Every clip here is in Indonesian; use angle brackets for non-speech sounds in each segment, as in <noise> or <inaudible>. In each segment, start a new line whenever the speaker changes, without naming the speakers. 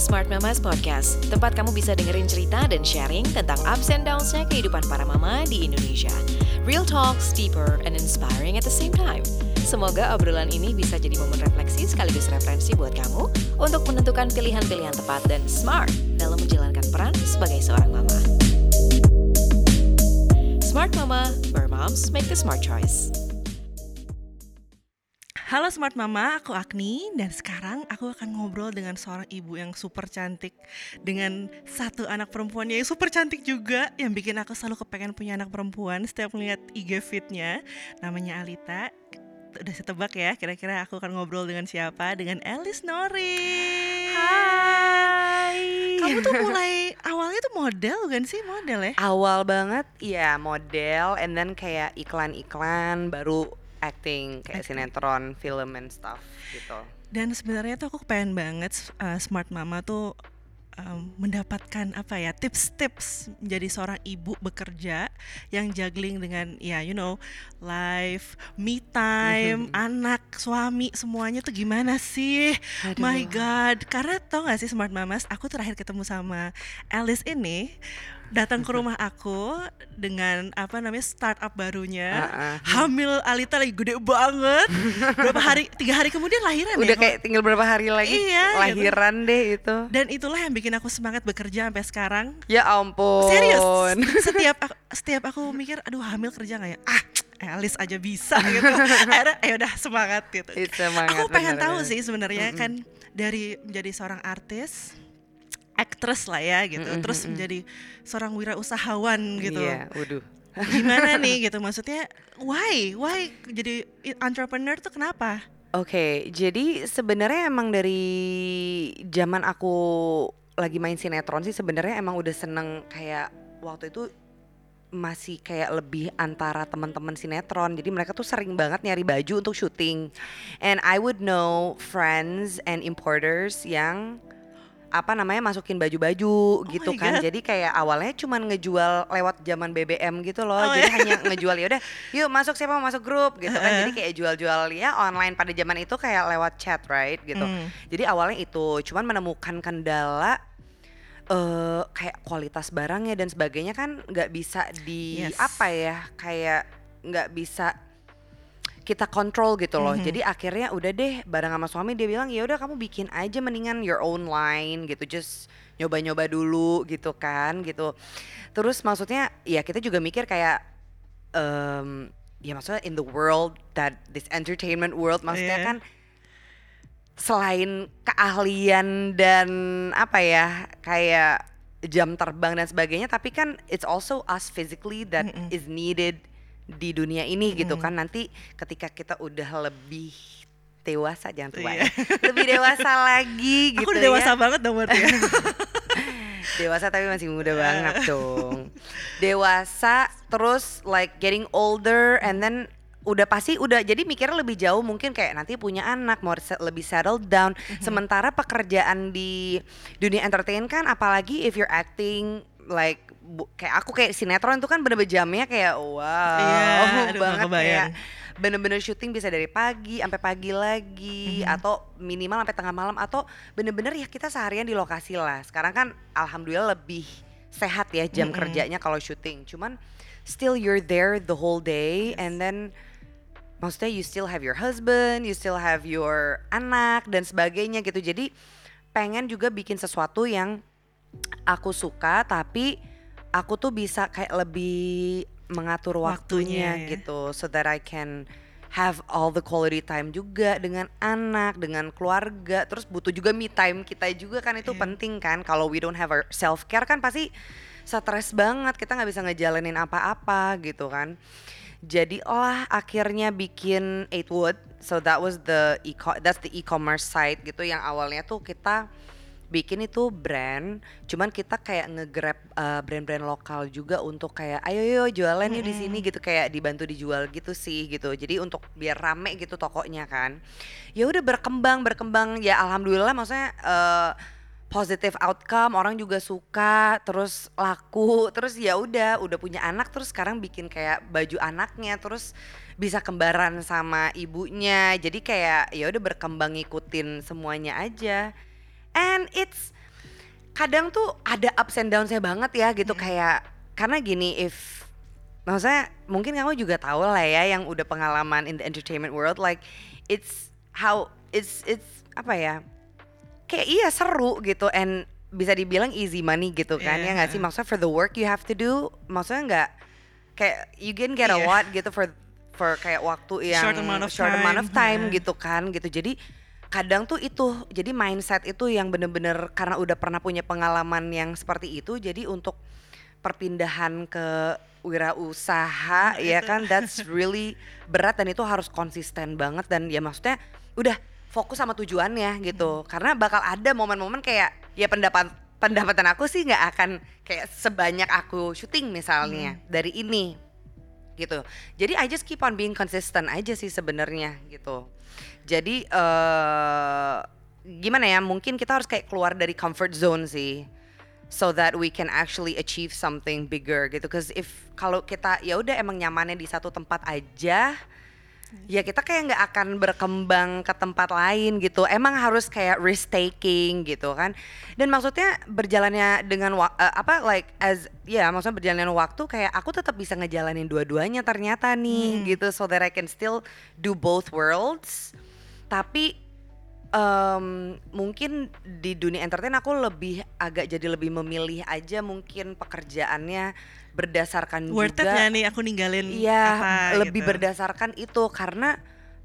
Smart Mamas Podcast, tempat kamu bisa dengerin cerita dan sharing tentang ups and downs-nya kehidupan para mama di Indonesia. Real talks, deeper, and inspiring at the same time. Semoga obrolan ini bisa jadi momen refleksi sekaligus referensi buat kamu untuk menentukan pilihan-pilihan tepat dan smart dalam menjalankan peran sebagai seorang mama. Smart Mama, where moms make the smart choice.
Halo Smart Mama, aku Agni dan sekarang aku akan ngobrol dengan seorang ibu yang super cantik. Dengan satu anak perempuannya yang super cantik juga yang bikin aku selalu kepengen punya anak perempuan setiap melihat IG fitnya namanya Alita. Udah setebak ya kira-kira aku akan ngobrol dengan siapa? Dengan Alice Nori.
Hai.
kamu tuh mulai awalnya tuh model kan sih? Model ya?
Awal banget ya model and then kayak iklan-iklan baru acting kayak
Acting.
sinetron, film and stuff gitu.
dan sebenarnya tuh aku pengen banget uh, Smart Mama tuh um, mendapatkan apa ya tips-tips menjadi seorang ibu bekerja yang juggling dengan ya you know life, me time, anak, suami semuanya tuh gimana sih? My God, karena tau gak sih Smart Mamas, aku terakhir ketemu sama Alice ini datang ke rumah aku dengan apa namanya startup barunya
Ah, ah.
hamil Alita lagi gede banget berapa hari tiga hari kemudian lahiran ya
Udah
kok?
kayak tinggal berapa hari lagi
Iya, gitu.
lahiran deh itu.
dan itulah yang bikin aku semangat bekerja sampai sekarang
Ya ampun.
serius setiap aku, setiap aku mikir aduh hamil kerja nggak ya ah Alice aja bisa gitu <laughs> akhirnya ya udah semangat gitu
It's semangat,
aku pengen tahu
bener-bener.
sih sebenarnya kan dari menjadi seorang artis actress lah ya gitu
Mm-mm,
terus
mm-mm.
menjadi seorang wirausahawan gitu
Iya, waduh. <laughs>
gimana nih gitu maksudnya why why jadi entrepreneur tuh kenapa
Oke, jadi sebenarnya emang dari zaman aku lagi main sinetron sih sebenarnya emang udah seneng kayak waktu itu masih kayak lebih antara teman-teman sinetron. Jadi mereka tuh sering banget nyari baju untuk syuting. And I would know friends and importers yang apa namanya masukin baju-baju gitu
Oh my
kan.
God.
Jadi kayak awalnya cuman ngejual lewat zaman BBM gitu loh.
Oh,
Jadi
ya.
hanya ngejual ya udah, yuk masuk siapa mau masuk grup gitu kan.
Heeh.
Jadi kayak jual-jual ya online pada zaman itu kayak lewat chat right gitu.
Hmm.
Jadi awalnya itu cuman menemukan kendala eh kayak kualitas barangnya dan sebagainya kan nggak bisa di
Yes.
apa ya kayak nggak bisa kita kontrol gitu loh.
Mhm.
Jadi akhirnya udah deh bareng sama suami dia bilang ya udah kamu bikin aja mendingan your own line gitu just nyoba-nyoba dulu gitu kan gitu. Terus maksudnya ya kita juga mikir kayak em ya maksudnya in the world that this entertainment world maksudnya
Iya.
kan selain keahlian dan apa ya kayak jam terbang dan sebagainya tapi kan it's also us physically that
Mm-mm.
is needed di dunia ini gitu
Mm.
kan nanti ketika kita udah lebih dewasa jangan tua
Iya.
ya <laughs> lebih dewasa lagi gitu
aku udah
ya.
dewasa banget dong berarti ya <laughs>
dewasa tapi masih muda banget dong dewasa terus like getting older and then udah pasti udah jadi mikirnya lebih jauh mungkin kayak nanti punya anak mau se- lebih settled down sementara pekerjaan di dunia entertain kan apalagi if you're acting like bu- kayak aku kayak sinetron itu kan bener-bener jamnya kayak wow
Iya, aduh,
banget kayak bener-bener syuting bisa dari pagi sampai pagi lagi atau minimal sampai tengah malam atau bener-bener ya kita seharian di lokasi lah. Sekarang kan alhamdulillah lebih sehat ya jam
Mm-mm.
kerjanya kalau syuting. Cuman still you're there the whole day and then maksudnya you still have your husband you still have your anak dan sebagainya gitu. Jadi pengen juga bikin sesuatu yang aku suka tapi aku tuh bisa kayak lebih mengatur
Waktunya,
waktunya,
ya.
gitu so that I can have all the quality time juga dengan anak dengan keluarga terus butuh juga me time kita juga kan itu
Iya.
penting kan kalau we don't have our self care kan pasti stres banget kita nggak bisa ngejalanin apa-apa gitu kan jadilah akhirnya bikin Eightwood so that was the e that's the e-commerce site gitu yang awalnya tuh kita bikin itu brand cuman kita kayak nge-grab uh, brand-brand lokal juga untuk kayak ayo yo jualan yuk di sini gitu kayak dibantu dijual gitu sih gitu. Jadi untuk biar rame gitu tokonya kan. Ya udah berkembang berkembang. Ya alhamdulillah maksudnya uh, positive outcome orang juga suka terus laku terus ya udah udah punya anak terus sekarang bikin kayak baju anaknya terus bisa kembaran sama ibunya. Jadi kayak ya udah berkembang ngikutin semuanya aja and it's kadang tuh ada ups and downs-nya banget ya gitu. Kayak karena gini if maksudnya mungkin kamu juga tahu lah ya yang udah pengalaman in the entertainment world like it's how it's it's apa ya kayak iya seru gitu. And bisa dibilang easy money gitu kan ya nggak sih?
Iya.
maksudnya for the work you have to do maksudnya nggak kayak you can get a
Iya.
lot gitu for for kayak waktu yang
Short amount of
short amount of
time,
time
iya.
gitu kan gitu. Jadi kadang tuh itu jadi mindset itu yang bener-bener karena udah pernah punya pengalaman yang seperti itu jadi untuk perpindahan ke wirausaha ya
itu.
kan that's really berat dan itu harus konsisten banget dan ya maksudnya udah fokus sama tujuannya gitu. Karena bakal ada momen-momen kayak ya pendapat pendapatan aku sih nggak akan kayak sebanyak aku syuting misalnya dari ini gitu. Jadi I just keep on being consistent aja sih sebenarnya gitu jadi eh gimana ya mungkin kita harus kayak keluar dari comfort zone sih so that we can actually achieve something bigger gitu. Cause if kalau kita ya udah emang nyamannya di satu tempat aja ya kita kayak nggak akan berkembang ke tempat lain gitu. Emang harus kayak risk taking gitu kan. Dan maksudnya berjalannya dengan wa- eh, apa like as ya maksudnya berjalannya waktu kayak aku tetap bisa ngejalanin dua-duanya ternyata nih gitu so that I can still do both worlds tapi em, mungkin di dunia entertain aku lebih agak jadi lebih memilih aja mungkin pekerjaannya berdasarkan
Worth it
juga
nggak nih aku ninggalin
Iya,
apa
lebih
gitu.
berdasarkan itu karena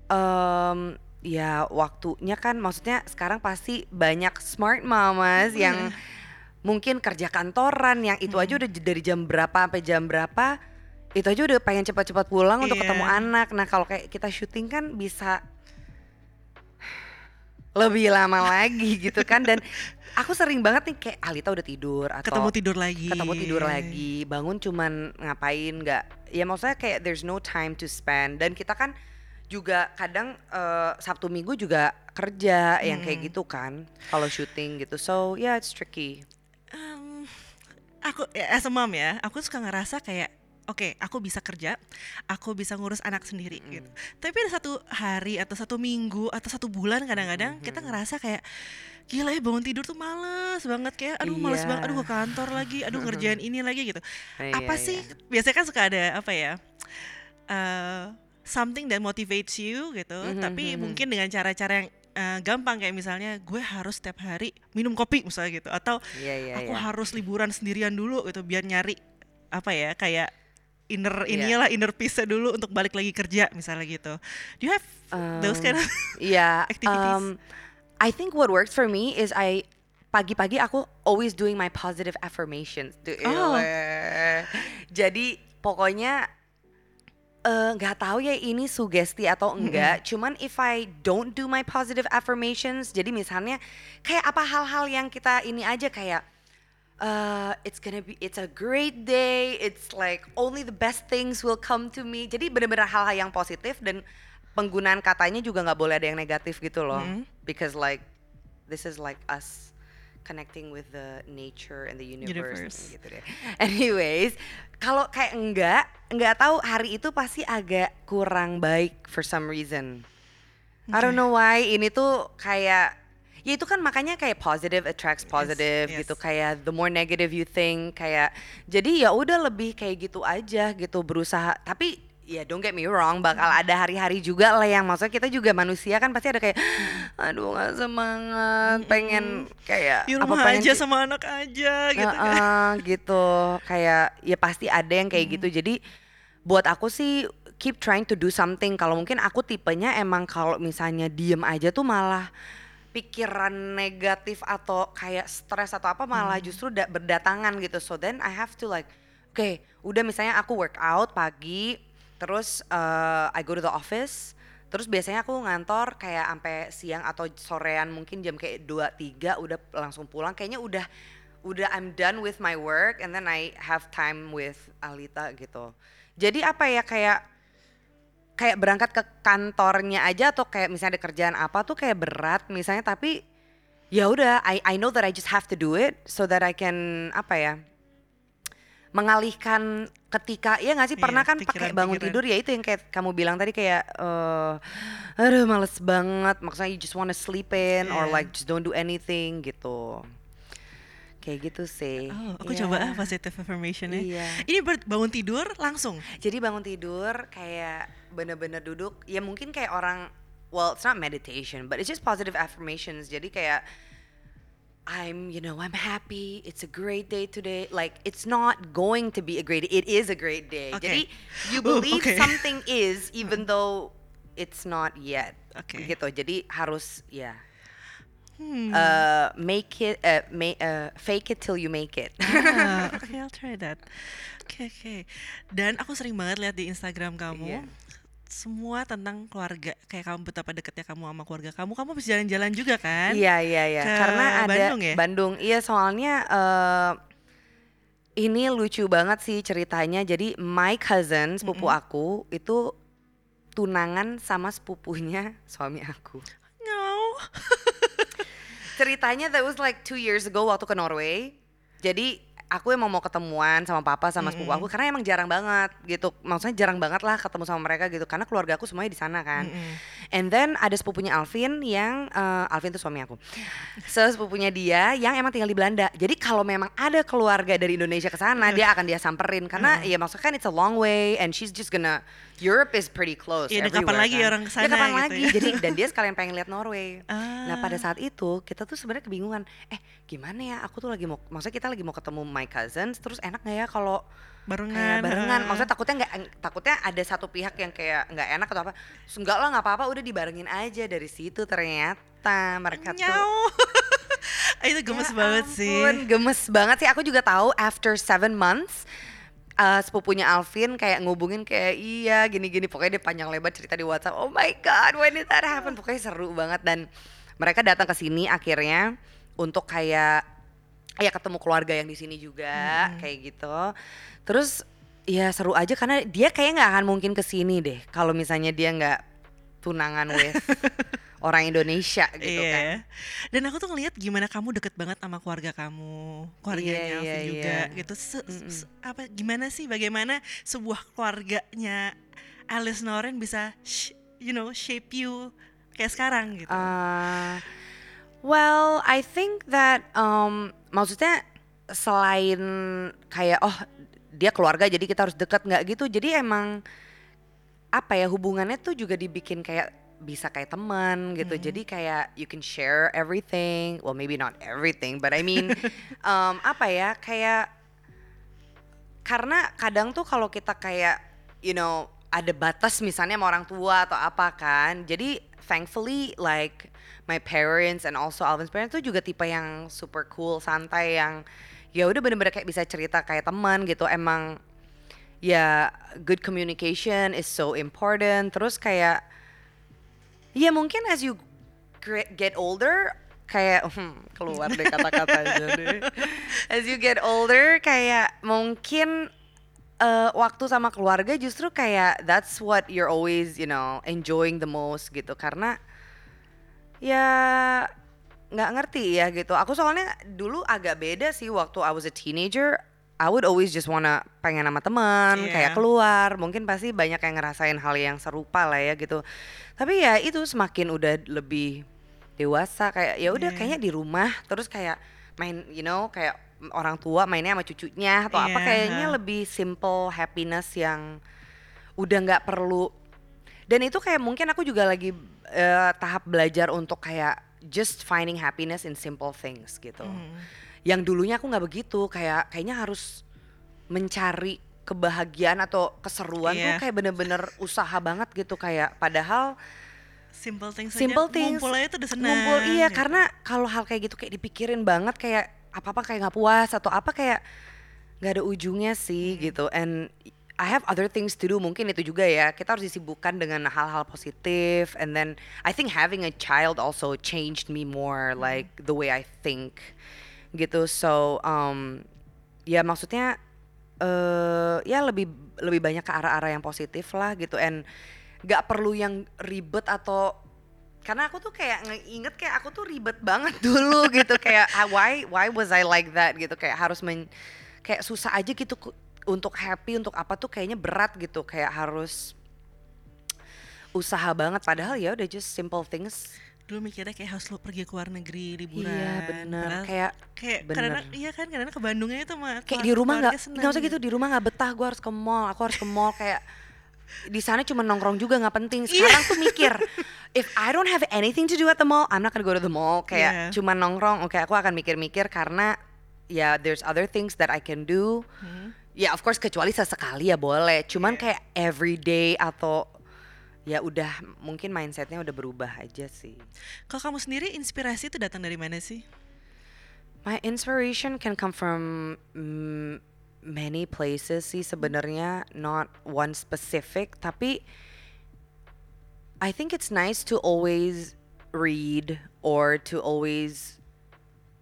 em ya waktunya kan maksudnya sekarang pasti banyak smart mamas yang mungkin kerja kantoran yang itu aja udah dari jam berapa sampai jam berapa itu aja udah pengen cepat-cepat pulang untuk
Iya.
ketemu anak. Nah, kalau kayak kita syuting kan bisa lebih lama lagi gitu kan. Dan aku sering banget nih kayak Alita udah tidur atau
ketemu tidur lagi.
ketemu tidur lagi bangun cuman ngapain nggak. Ya maksudnya kayak there's no time to spend. Dan kita kan juga kadang eh, Sabtu Minggu juga kerja yang kayak gitu kan kalau syuting gitu. So yeah it's tricky.
Em, aku ya, as a mom ya aku suka ngerasa kayak oke aku bisa kerja aku bisa ngurus anak sendiri gitu. Tapi ada satu hari atau satu minggu atau satu bulan kadang-kadang kita ngerasa kayak gila ya bangun tidur tuh males banget kayak aduh males
Iya.
banget aduh ke kantor lagi aduh ngerjain ini lagi gitu.
Iya,
apa sih biasanya kan suka ada apa ya eh, something that motivates you gitu.
Mhm,
tapi
mhm.
mungkin dengan cara-cara yang eh, gampang kayak misalnya gue harus setiap hari minum kopi misalnya gitu. Atau
Iya iya
aku
iya.
harus liburan sendirian dulu gitu biar nyari apa ya kayak inner
Iya.
inilah inner peace dulu untuk balik lagi kerja misalnya gitu. Do you have those kind of
Iya, <laughs>
activities?
um, I think what works for me is I pagi-pagi aku always doing my positive affirmations.
Oh.
Jadi pokoknya eh, nggak tahu ya ini sugesti atau enggak. Cuman if I don't do my positive affirmations, jadi misalnya kayak apa hal-hal yang kita ini aja kayak uh, it's gonna be it's a great day. It's like only the best things will come to me. Jadi benar-benar hal-hal yang positif dan penggunaan katanya juga nggak boleh ada yang negatif gitu loh. Because like this is like us connecting with the nature and the universe,
Universe.
gitu deh. Anyways kalau kayak enggak enggak tahu hari itu pasti agak kurang baik for some reason. I don't know why. Ini tuh kayak ya itu kan makanya kayak positive attracts positive
yes.
gitu kayak the more negative you think kayak jadi ya udah lebih kayak gitu aja gitu berusaha tapi ya don't get me wrong bakal
Hmm.
ada hari-hari juga lah yang maksudnya kita juga manusia kan pasti ada kayak aduh nggak semangat pengen kayak
di
apa
rumah
pengen
aja sama anak aja gitu kan.
Heeh, gitu kayak ya pasti ada yang kayak gitu jadi buat aku sih keep trying to do something kalau mungkin aku tipenya emang kalau misalnya diem aja tuh malah pikiran negatif atau kayak stres atau apa malah justru da- berdatangan gitu. So then I have to like oke udah misalnya aku workout pagi terus uh, I go to the office terus biasanya aku ngantor kayak sampai siang atau sorean mungkin jam kayak 2 3 udah langsung pulang. Kayaknya udah udah I'm done with my work and then I have time with Alita gitu. Jadi apa ya kayak kayak berangkat ke kantornya aja atau kayak misalnya ada kerjaan apa tuh kayak berat misalnya tapi ya udah I I know that I just have to do it so that I can apa ya mengalihkan ketika ya nggak sih
Iya,
pernah kan pakai bangun
pikiran-pikiran.
tidur ya itu yang kayak kamu bilang tadi kayak eh aduh males banget maksudnya you just wanna sleep in or
Iya.
like just don't do anything gitu kayak gitu sih.
Oh, aku
Iya.
coba ah positive affirmation-nya.
Iya.
Ini bangun tidur langsung.
Jadi bangun tidur kayak bener-bener duduk, ya mungkin kayak orang, well it's not meditation, but it's just positive affirmations. Jadi kayak I'm, you know, I'm happy. It's a great day today. Like it's not going to be a great. It is a great day.
Okay.
Jadi you
Oh,
believe
okay.
something is, even <laughs> though it's not yet.
Oke.
Gitu. Jadi harus ya.
Hmm.
uh, make it, uh, ma- uh, fake it till you make it.
Ah, <laughs> Oke, I'll try that. Oke, oke. Dan aku sering banget lihat di Instagram kamu
Iya.
semua tentang keluarga. Kayak kamu betapa deketnya kamu sama keluarga kamu. Kamu bisa jalan-jalan juga kan?
Iya iya iya.
Ke
Karena ada
Bandung ya?
Bandung. Iya soalnya eh ini lucu banget sih ceritanya. Jadi my cousin sepupu aku itu tunangan sama sepupunya <laughs> suami aku.
No. <laughs>
Ceritanya that was like two years ago waktu ke Norway. Jadi aku emang mau ketemuan sama papa sama sepupu aku karena emang jarang banget gitu. Maksudnya jarang banget lah ketemu sama mereka gitu karena keluarga aku semuanya di sana kan. And then ada sepupunya Alvin yang eh, Alvin itu suami aku. So sepupunya dia yang emang tinggal di Belanda. Jadi kalau memang ada keluarga dari Indonesia ke sana, dia akan dia samperin karena ya maksudnya kan it's a long way and she's just gonna Europe is pretty close.
Iya, dan kapan
everywhere
lagi
kan.
orang ke
Ya,
sana
kapan
gitu
lagi?
ya.
Jadi <laughs> dan dia sekalian pengen lihat Norway. Nah
Ah.
pada saat itu kita tuh sebenarnya kebingungan. Eh gimana ya? Aku tuh lagi mau, maksudnya kita lagi mau ketemu my cousins. Terus enak nggak ya kalau
Barengan.
kayak barengan?
ah.
Maksudnya takutnya nggak, takutnya ada satu pihak yang kayak nggak enak atau apa? Enggak lah nggak apa-apa. Udah dibarengin aja dari situ ternyata mereka tuh.
Nyau. <laughs> Itu gemes
Ya
banget sih.
ampun, Gemes banget sih. Aku juga tahu after seven months uh, sepupunya Alvin kayak ngubungin kayak iya gini-gini pokoknya dia panjang lebar cerita di WhatsApp. Oh my god, when did that happen? Pokoknya seru banget dan mereka datang ke sini akhirnya untuk kayak ya ketemu keluarga yang di sini juga kayak gitu. Terus ya seru aja karena dia kayak nggak akan mungkin ke sini deh kalau misalnya dia nggak tunangan with <laughs> orang Indonesia gitu
iya.
kan.
Dan aku tuh ngeliat gimana kamu deket banget sama keluarga kamu, keluarganya Alvin
iya,
juga
iya.
gitu. Se- se- apa gimana sih bagaimana sebuah keluarganya Alice Noren bisa you know shape you kayak sekarang gitu.
Uh, well, I think that um, maksudnya selain kayak oh dia keluarga jadi kita harus dekat nggak gitu. Jadi emang apa ya hubungannya tuh juga dibikin kayak bisa kayak teman gitu. Jadi kayak you can share everything. Well, maybe not everything, but I mean <laughs> um, apa ya kayak karena kadang tuh kalau kita kayak you know ada batas misalnya sama orang tua atau apa kan jadi thankfully like my parents and also Alvin's parents tuh juga tipe yang super cool santai yang ya udah bener-bener kayak bisa cerita kayak teman gitu emang ya good communication is so important terus kayak ya mungkin as you get older kayak hmm, keluar deh kata-katanya deh. <laughs> As you get older kayak mungkin eh, waktu sama keluarga justru kayak that's what you're always you know enjoying the most gitu karena ya nggak ngerti ya gitu. Aku soalnya dulu agak beda sih waktu I was a teenager. I would always just wanna pengen sama teman,
Iya.
kayak keluar. Mungkin pasti banyak yang ngerasain hal yang serupa lah ya gitu. Tapi ya itu semakin udah lebih dewasa kayak ya udah
Iya.
kayaknya di rumah terus kayak main you know kayak orang tua mainnya sama cucunya atau apa
Iya,
kayaknya lebih simple happiness yang udah nggak perlu dan itu kayak mungkin aku juga lagi eh, tahap belajar untuk kayak just finding happiness in simple things gitu
Hmm.
Yang dulunya aku nggak begitu. Kayak kayaknya harus mencari kebahagiaan atau keseruan tuh
Iya.
kayak bener-bener usaha banget gitu. Kayak padahal
Simple things aja,
simple things.
Ngumpul aja tuh udah senang.
ngumpul iya
gitu.
karena kalau hal kayak gitu kayak dipikirin banget kayak apa apa kayak nggak puas atau apa kayak nggak ada ujungnya sih gitu. And I have other things to do mungkin itu juga ya. Kita harus disibukkan dengan hal-hal positif and then I think having a child also changed me more like the way I think gitu. So um ya maksudnya eh ya lebih lebih banyak ke arah-arah yang positif lah gitu. And nggak perlu yang ribet atau karena aku tuh kayak inget kayak aku tuh ribet banget <laughs> dulu gitu. Kayak ah, why why was I like that? gitu. Kayak harus men kayak susah aja gitu untuk happy untuk apa tuh kayaknya berat gitu. Kayak harus usaha banget. Padahal ya udah just simple things
dulu mikirnya kayak harus lo pergi ke luar negeri liburan
Iya
Padahal
kayak
kayak
bener.
karena iya kan karena ke Bandungnya itu mah
kayak di rumah nggak nggak usah gitu di rumah nggak betah gue harus ke mall aku harus ke mall kayak di sana cuma nongkrong juga nggak penting
Iya.
sekarang tuh mikir if I don't have anything to do at the mall I'm not gonna go to the mall kayak
Iya.
cuma nongkrong oke aku akan mikir-mikir karena ya there's other things that I can do
Hmm.
ya of course kecuali sesekali ya boleh cuman
Iya.
kayak everyday atau ya udah mungkin mindsetnya udah berubah aja sih
kalau kamu sendiri inspirasi itu datang dari mana sih
My inspiration can come from mm, many places sih sebenarnya, not one specific. Tapi I think it's nice to always read or to always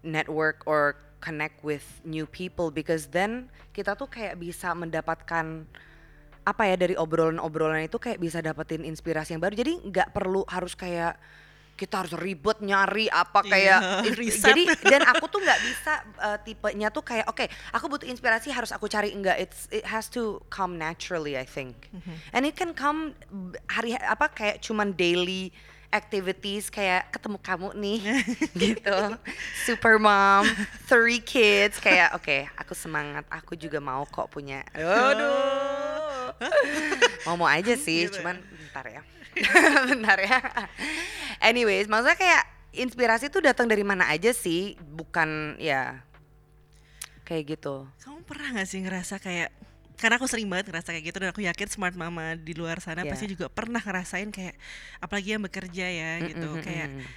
network or connect with new people because then kita tuh kayak bisa mendapatkan apa ya dari obrolan-obrolan itu kayak bisa dapetin inspirasi yang baru. Jadi nggak perlu harus kayak kita harus ribet nyari apa kayak <laughs>
Iya,
it-
riset.
jadi <laughs> dan aku tuh nggak bisa uh, tipenya tuh kayak oke aku butuh inspirasi harus aku cari. Enggak it's it has to come naturally I think. And it can come hari apa kayak cuman daily activities kayak ketemu kamu nih <laughs> gitu. Super mom three kids kayak oke aku semangat aku juga mau kok punya aduh <laughs> mau mau aja sih
Gitu.
cuman bentar ya. <laughs> Bentar ya. Anyways maksudnya kayak inspirasi tuh datang dari mana aja sih? Bukan ya kayak gitu.
Kamu pernah nggak sih ngerasa kayak karena aku sering banget ngerasa kayak gitu dan aku yakin smart mama di luar sana
Iya.
pasti juga pernah ngerasain kayak apalagi yang bekerja ya gitu.
Mm, mm,
kayak
mm, mm.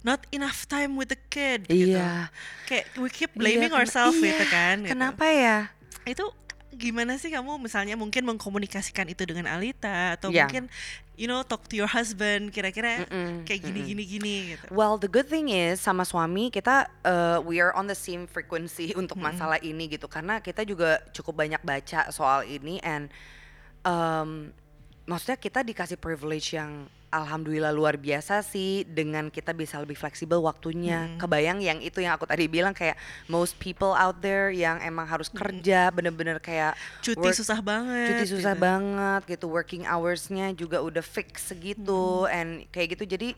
not enough time with the kid gitu.
Iya
kayak we keep
Iya,
blaming
kena-
ourselves
iya,
gitu kan gitu.
kenapa ya?
Itu gimana sih kamu misalnya mungkin mengkomunikasikan itu dengan Alita atau
Iya.
mungkin you know talk to your husband kira-kira
Mm-mm,
kayak gini
mm-mm.
gini gini gitu
Well, the good thing is sama suami kita uh, we are on the same frequency <laughs> untuk masalah ini gitu karena kita juga cukup banyak baca soal ini and um, maksudnya kita dikasih privilege yang alhamdulillah luar biasa sih dengan kita bisa lebih fleksibel waktunya. Kebayang yang itu yang aku tadi bilang kayak most people out there yang emang harus kerja bener-bener kayak
cuti
work-
susah banget
cuti susah
gitu.
banget gitu working hoursnya juga udah fix segitu and kayak gitu jadi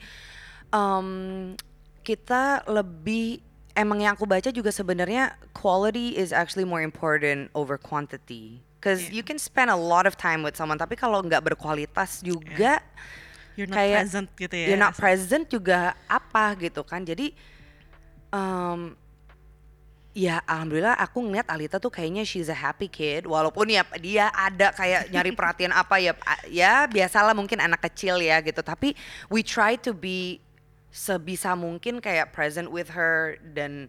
um, kita lebih emang yang aku baca juga sebenarnya quality is actually more important over quantity cause
Iya.
you can spend a lot of time with someone tapi kalau nggak berkualitas juga
you're not
kayak
present gitu ya.
you're not present juga apa gitu kan. Jadi um, ya alhamdulillah aku ngeliat Alita tuh kayaknya she's a happy kid. Walaupun ya dia ada kayak nyari perhatian apa ya ya biasalah mungkin anak kecil ya gitu. Tapi we try to be sebisa mungkin kayak present with her dan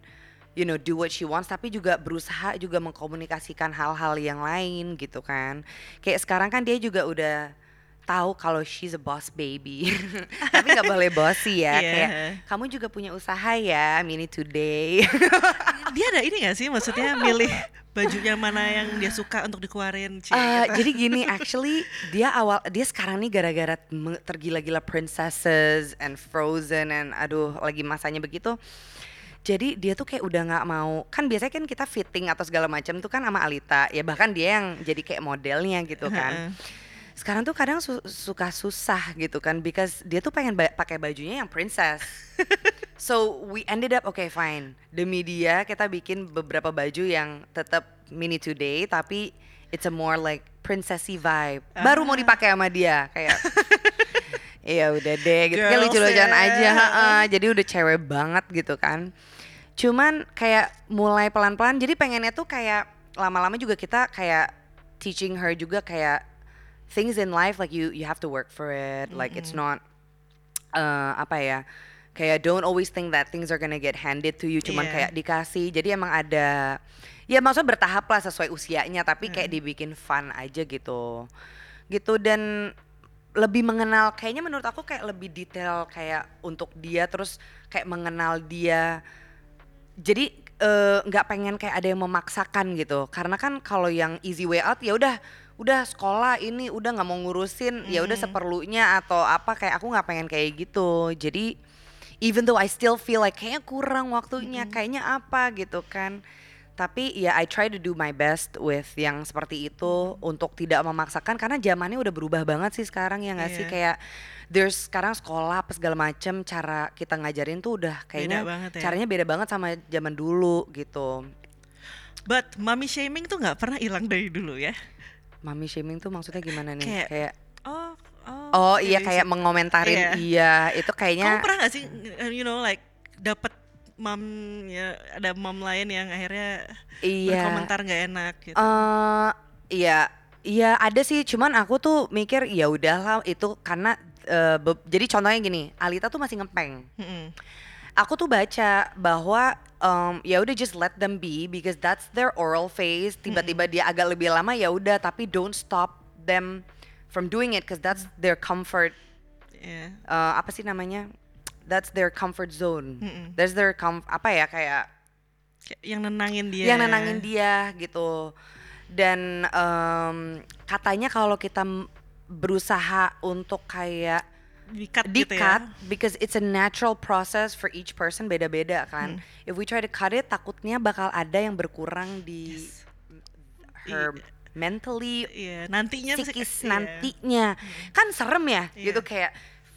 you know do what she wants. Tapi juga berusaha juga mengkomunikasikan hal-hal yang lain gitu kan. Kayak sekarang kan dia juga udah tahu kalau she's a boss baby <laughs> tapi nggak boleh bossy ya
Iya.
kayak kamu juga punya usaha ya mini today <laughs>
dia ada ini gak sih maksudnya milih baju yang mana yang dia suka untuk dikeluarin Cie, gitu.
jadi gini, <laughs> actually dia awal dia sekarang nih gara-gara tergila-gila princesses and frozen and aduh lagi masanya begitu. Jadi dia tuh kayak udah nggak mau kan biasanya kan kita fitting atau segala macam tuh kan sama Alita ya bahkan dia yang jadi kayak modelnya gitu kan. Sekarang tuh kadang su- suka susah gitu kan because dia tuh pengen ba- pakai bajunya yang princess. <laughs> So we ended up okay fine demi dia kita bikin beberapa baju yang tetap mini today tapi it's a more like princessy vibe. Baru mau dipakai sama dia kayak Iya <laughs> udah deh gitu
Girls
lucu-lucuan
ya.
aja heeh. Jadi udah cewek banget gitu kan Cuman kayak mulai pelan-pelan Jadi pengennya tuh kayak Lama-lama juga kita kayak Teaching her juga kayak Things in life like you you have to work for it. Like it's not eh, Apa ya Kayak don't always think that things are gonna get handed to you Cuman
Iya.
kayak dikasih. Jadi emang ada Ya maksudnya bertahap lah sesuai usianya Tapi kayak dibikin fun aja gitu. Gitu dan lebih mengenal kayaknya menurut aku kayak lebih detail kayak untuk dia terus kayak mengenal dia. Jadi eh, nggak pengen kayak ada yang memaksakan gitu. Karena kan kalau yang easy way out ya udah udah sekolah ini udah nggak mau ngurusin ya udah seperlunya atau apa kayak aku nggak pengen kayak gitu jadi even though I still feel like kayaknya kurang waktunya kayaknya apa gitu kan tapi ya I try to do my best with yang seperti itu untuk tidak memaksakan karena zamannya udah berubah banget sih sekarang ya nggak sih
Iya.
kayak there's sekarang sekolah apa segala macem cara kita ngajarin tuh udah kayaknya
banget ya.
caranya beda banget sama zaman dulu gitu
But mommy shaming tuh nggak pernah hilang dari dulu ya.
Mami shaming tuh maksudnya gimana nih
Kayak-
kayak
Oh, oh.
oh iya kayak mengomentarin
Iya.
iya itu
Kamu
kayaknya
pernah gak sih, uh, you know, like dapet mom ya ada mom lain yang akhirnya
iya
berkomentar nggak enak gitu.
eh iya iya ada sih cuman aku tuh mikir ya udahlah itu karena be- jadi contohnya gini Alita tuh masih ngepeng
Mm-mm.
Aku tuh baca bahwa um, ya udah just let them be because that's their oral phase tiba-tiba dia agak lebih lama ya udah tapi don't stop them from doing it because that's their comfort
Iya.
uh, apa sih namanya that's their comfort zone
Mm-mm.
that's their com apa ya kayak
yang nenangin dia.
yang nenangin dia gitu dan em, katanya kalau kita berusaha untuk kayak
Dikat
di
gitu
cut
ya.
because it's a natural process for each person beda-beda kan if we try to cut it takutnya bakal ada yang berkurang di
Yes.
her
Iya.
mentally
Iya, nantinya
psikis
iya.
nantinya kan serem ya
Iya.
gitu kayak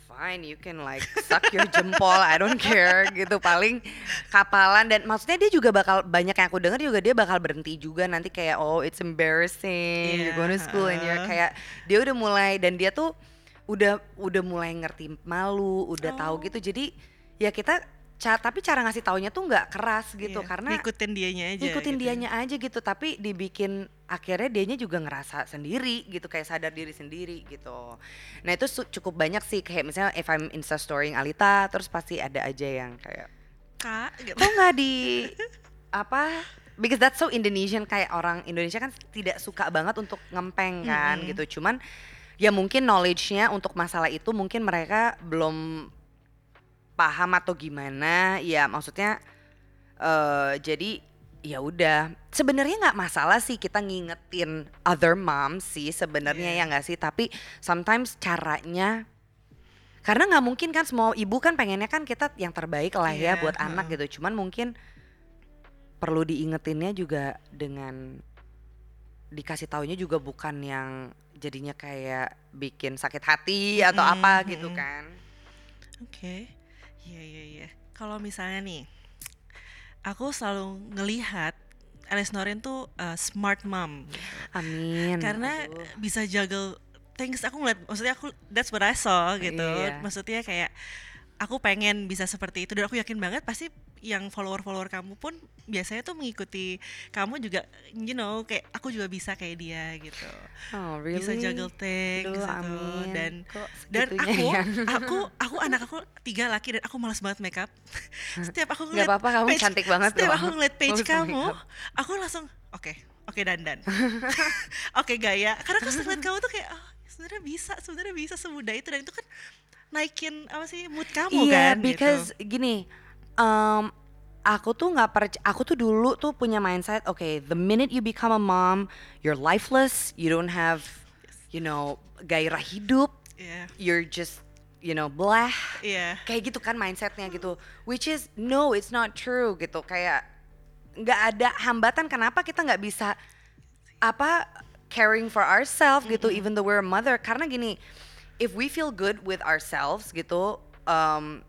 fine you can like suck your jempol I don't care <laughs> gitu paling kapalan dan maksudnya dia juga bakal banyak yang aku dengar juga dia bakal berhenti juga nanti kayak oh it's embarrassing you're
Iya,
going to school and you're kayak dia udah mulai dan dia tuh udah udah mulai ngerti malu udah tahu
Oh.
gitu jadi ya kita ca- tapi cara ngasih taunya tuh nggak keras gitu
Iya,
karena
ngikutin dianya aja.
ngikutin
gitu.
dianya aja gitu tapi dibikin akhirnya dianya juga ngerasa sendiri gitu kayak sadar diri sendiri gitu nah itu cukup banyak sih kayak misalnya if I'm insta storying Alita terus pasti ada aja yang kayak
Kak, gitu.
kok nggak di apa because that's so Indonesian kayak orang Indonesia kan tidak suka banget untuk ngempeng kan
Mm-mm.
gitu cuman ya mungkin knowledge-nya untuk masalah itu mungkin mereka belum paham atau gimana ya maksudnya eh jadi ya udah sebenarnya nggak masalah sih kita ngingetin other moms sih sebenarnya
Iya.
ya nggak sih tapi sometimes caranya karena nggak mungkin kan semua ibu kan pengennya kan kita yang terbaik lah ya
Iya,
buat anak
heeh.
gitu cuman mungkin perlu diingetinnya juga dengan dikasih taunya juga bukan yang jadinya kayak bikin sakit hati atau
Mm-mm,
apa gitu
mm-mm.
kan
Oke, iya iya iya. Kalau misalnya nih, aku selalu ngelihat Alice Norin tuh uh, smart mom,
amin
karena
Aduh.
bisa juggle things. Aku ngeliat, maksudnya aku that's what I saw gitu.
Iya.
Maksudnya kayak aku pengen bisa seperti itu dan aku yakin banget pasti yang follower-follower kamu pun biasanya tuh mengikuti kamu juga, you know, kayak aku juga bisa kayak dia gitu.
oh really
Bisa juggle
Aduh,
gitu
amin
dan
Kok
dan aku,
ya?
aku, <laughs> aku anak aku tiga laki dan aku malas banget makeup. <laughs> Setiap aku
Gak
ngeliat
apa-apa kamu
page-
cantik banget
Setiap
loh.
aku ngeliat page
usah
kamu, aku langsung oke, oke dandan, <laughs> oke gaya. Karena aku ngeliat kamu tuh kayak, oh, sebenarnya bisa, sebenarnya bisa semudah itu dan itu kan naikin apa sih mood kamu
Iya,
kan?
because
gitu.
gini, um, aku tuh nggak percaya. Aku tuh dulu tuh punya mindset, okay, the minute you become a mom, you're lifeless, you don't have, you know, gairah hidup,
Iya,
you're just, you know, blah.
iya,
Kayak gitu kan mindsetnya gitu. Which is no, it's not true gitu. Kayak nggak ada hambatan. Kenapa kita nggak bisa apa caring for ourselves gitu, even though we're a mother? Karena gini, if we feel good with ourselves gitu, um,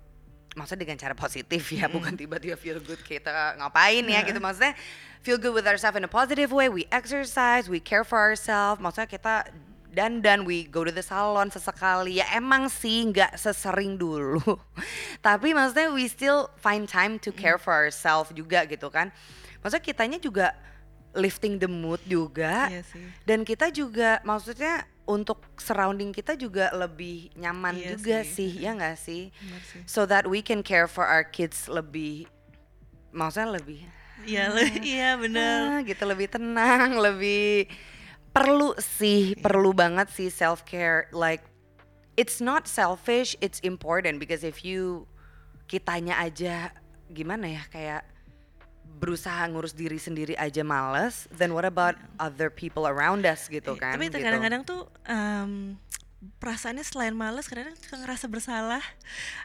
maksudnya dengan cara positif ya, bukan tiba-tiba feel good kita ngapain ya gitu. Maksudnya feel good with ourselves in a positive way. We exercise, we care for ourselves. Maksudnya kita dandan, we go to the salon sesekali. Ya emang sih nggak sesering dulu. <laughs> Tapi maksudnya we still find time to care for ourselves juga gitu kan. Maksudnya kitanya juga lifting the mood juga.
iya sih.
Dan kita juga maksudnya untuk surrounding kita juga lebih nyaman
Iya
juga
sih.
sih, ya nggak sih?
Benar sih.
So that we can care for our kids lebih, maksudnya lebih,
Iya, le- iya bener.
ah, gitu lebih tenang, <laughs> lebih perlu sih,
Iya.
perlu banget sih self care. Like it's not selfish, it's important because if you kitanya aja gimana ya kayak berusaha ngurus diri sendiri aja males, then what about other people around us gitu
Iya,
kan?
Tapi
gitu.
kadang-kadang tuh em, perasaannya selain males kadang-kadang suka ngerasa bersalah.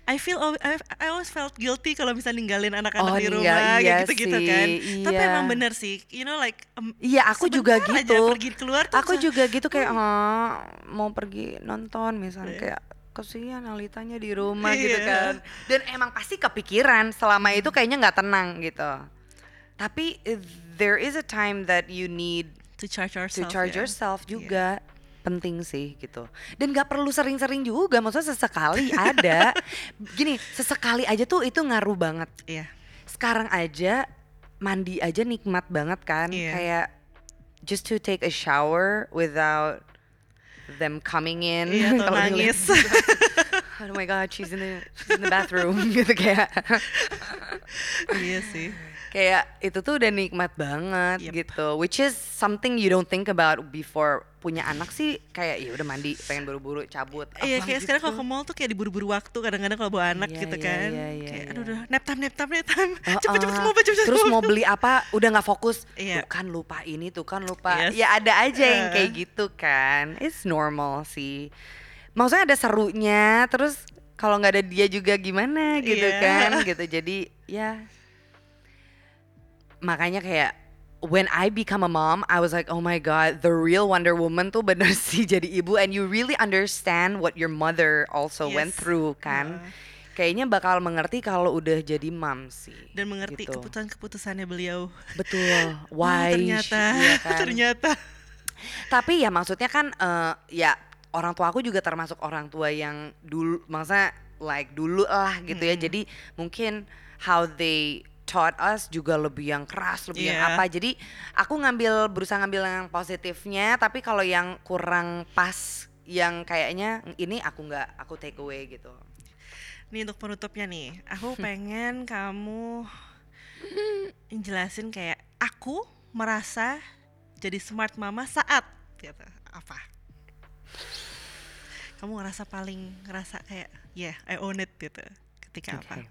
I feel I, always felt guilty kalau misalnya ninggalin anak-anak
Oh,
di
ninggal-
rumah
iya
kayak gitu-gitu kan.
sih,
Tapi
iya.
emang bener sih, you know like em,
Iya, aku juga gitu.
pergi keluar tuh
Aku
bisa-
juga gitu kayak "Ah, mau pergi nonton misalnya
Iya.
kayak kesian Alitanya di rumah gitu
Iya.
kan. Dan emang pasti kepikiran selama itu kayaknya nggak tenang gitu. Tapi eh, there is a time that you need
to charge
to
yourself.
charge
ya.
yourself juga penting sih gitu dan nggak perlu sering-sering juga maksudnya sesekali <laughs> ada gini sesekali aja tuh itu ngaruh banget
Iya.
sekarang aja mandi aja nikmat banget kan
Iya.
kayak just to take a shower without them coming in
Iya, atau <laughs> nangis.
Oh my god she's in the she's in the bathroom <laughs> gitu kayak
iya sih.
kayak itu tuh udah nikmat banget
Yep.
gitu which is something you don't think about before punya anak sih kayak ya udah mandi pengen buru-buru cabut
Iya kayak sekarang kalau
gitu.
ke mall tuh kayak diburu-buru waktu kadang-kadang kalau bawa anak
Iya,
gitu
iya,
kan.
iya, iya,
kayak
iya.
aduh udah nap time nap time nap time.
Uh-uh.
Cepet-cepet semua cepet cepet
terus
semua.
mau beli apa udah nggak fokus
Iya.
tuh kan lupa ini tuh kan lupa
Yes.
ya ada aja yang
Uh.
kayak gitu kan it's normal sih maksudnya ada serunya terus kalau nggak ada dia juga gimana gitu
Iya.
kan gitu jadi ya makanya kayak when I become a mom, I was like, oh my god, the real Wonder Woman tuh bener <laughs> sih jadi ibu, and you really understand what your mother also went
Yes.
through kan.
Heeh.
Kayaknya bakal mengerti kalau udah jadi mom sih.
dan mengerti
gitu.
keputusan-keputusannya beliau.
Betul, <laughs>
Oh,
wise.
ternyata,
iya kan? <laughs>
ternyata.
Tapi ya maksudnya kan eh, ya orang tua aku juga termasuk orang tua yang dulu maksudnya like dulu lah gitu ya.
Mm-mm.
Jadi mungkin how they taught us juga lebih yang keras, lebih yang
Iya.
apa. Jadi aku ngambil berusaha ngambil yang positifnya, tapi kalau yang kurang pas yang kayaknya ini aku nggak aku take away gitu.
Nih untuk penutupnya nih, aku <laughs> pengen kamu jelasin kayak aku merasa jadi smart mama saat gitu. Apa? Kamu ngerasa paling ngerasa kayak yeah, I own it gitu. Ketika apa?
Oke.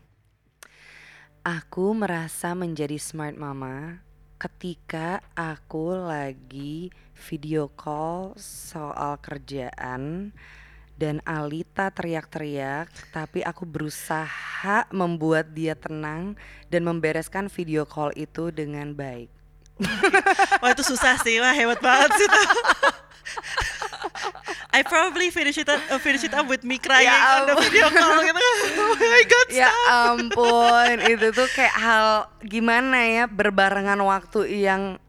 Aku merasa menjadi smart mama ketika aku lagi video call soal kerjaan dan Alita teriak-teriak tapi aku berusaha membuat dia tenang dan membereskan video call itu dengan baik.
Wah itu susah sih, wah hebat banget sih. I probably finish it up, uh, finish it up with me crying
Ya
on the video call gitu. <laughs> Oh my god,
Ya
stop.
ampun, <laughs> itu tuh kayak hal gimana ya berbarengan waktu yang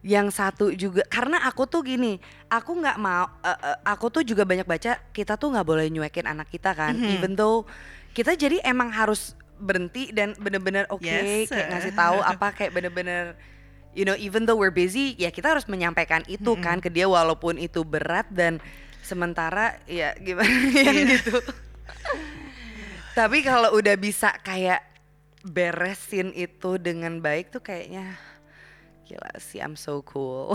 yang satu juga karena aku tuh gini, aku nggak mau, eh, aku tuh juga banyak baca kita tuh nggak boleh nyuekin anak kita kan,
Mhm.
even though kita jadi emang harus berhenti dan bener-bener oke
Yes.
kayak ngasih tahu apa kayak bener-bener you know even though we're busy ya kita harus menyampaikan itu
Mhm.
kan ke dia walaupun itu berat dan sementara ya gimana ya <laughs>
Iya.
gitu. Tapi kalau udah bisa kayak beresin itu dengan baik tuh kayaknya gila sih I'm so cool.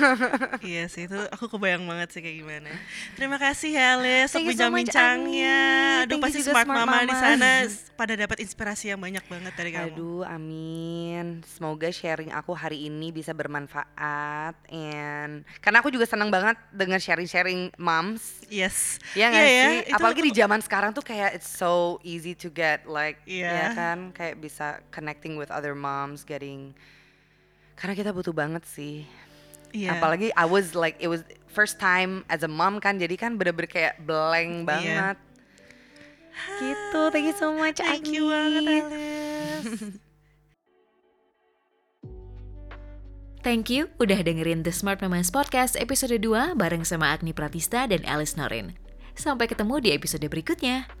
<laughs>
Iya sih itu aku kebayang banget sih kayak gimana. Terima kasih ya Les untuk
so
bincang-bincangnya. Aduh
Thank
pasti smart,
Smart
mama, di
Mama.
sana s- <laughs> pada dapat inspirasi yang banyak banget dari kamu.
Aduh, amin. Semoga sharing aku hari ini bisa bermanfaat and karena aku juga senang banget dengan sharing-sharing moms.
Yes.
Ya
Iya ya,
sih?
itu
Apalagi di zaman sekarang tuh kayak it's so easy to get like
Iya.
ya kan kayak bisa connecting with other moms, getting karena kita butuh banget sih.
Iya.
Apalagi I was like it was first time as a mom kan jadi kan bener-bener kayak blank
Iya.
banget. Gitu. Thank you so much
Thank you
Agni.
banget Alice. <laughs>
Thank you udah dengerin The Smart Mamas Podcast episode 2 bareng sama Agni Pratista dan Alice Norin. Sampai ketemu di episode berikutnya.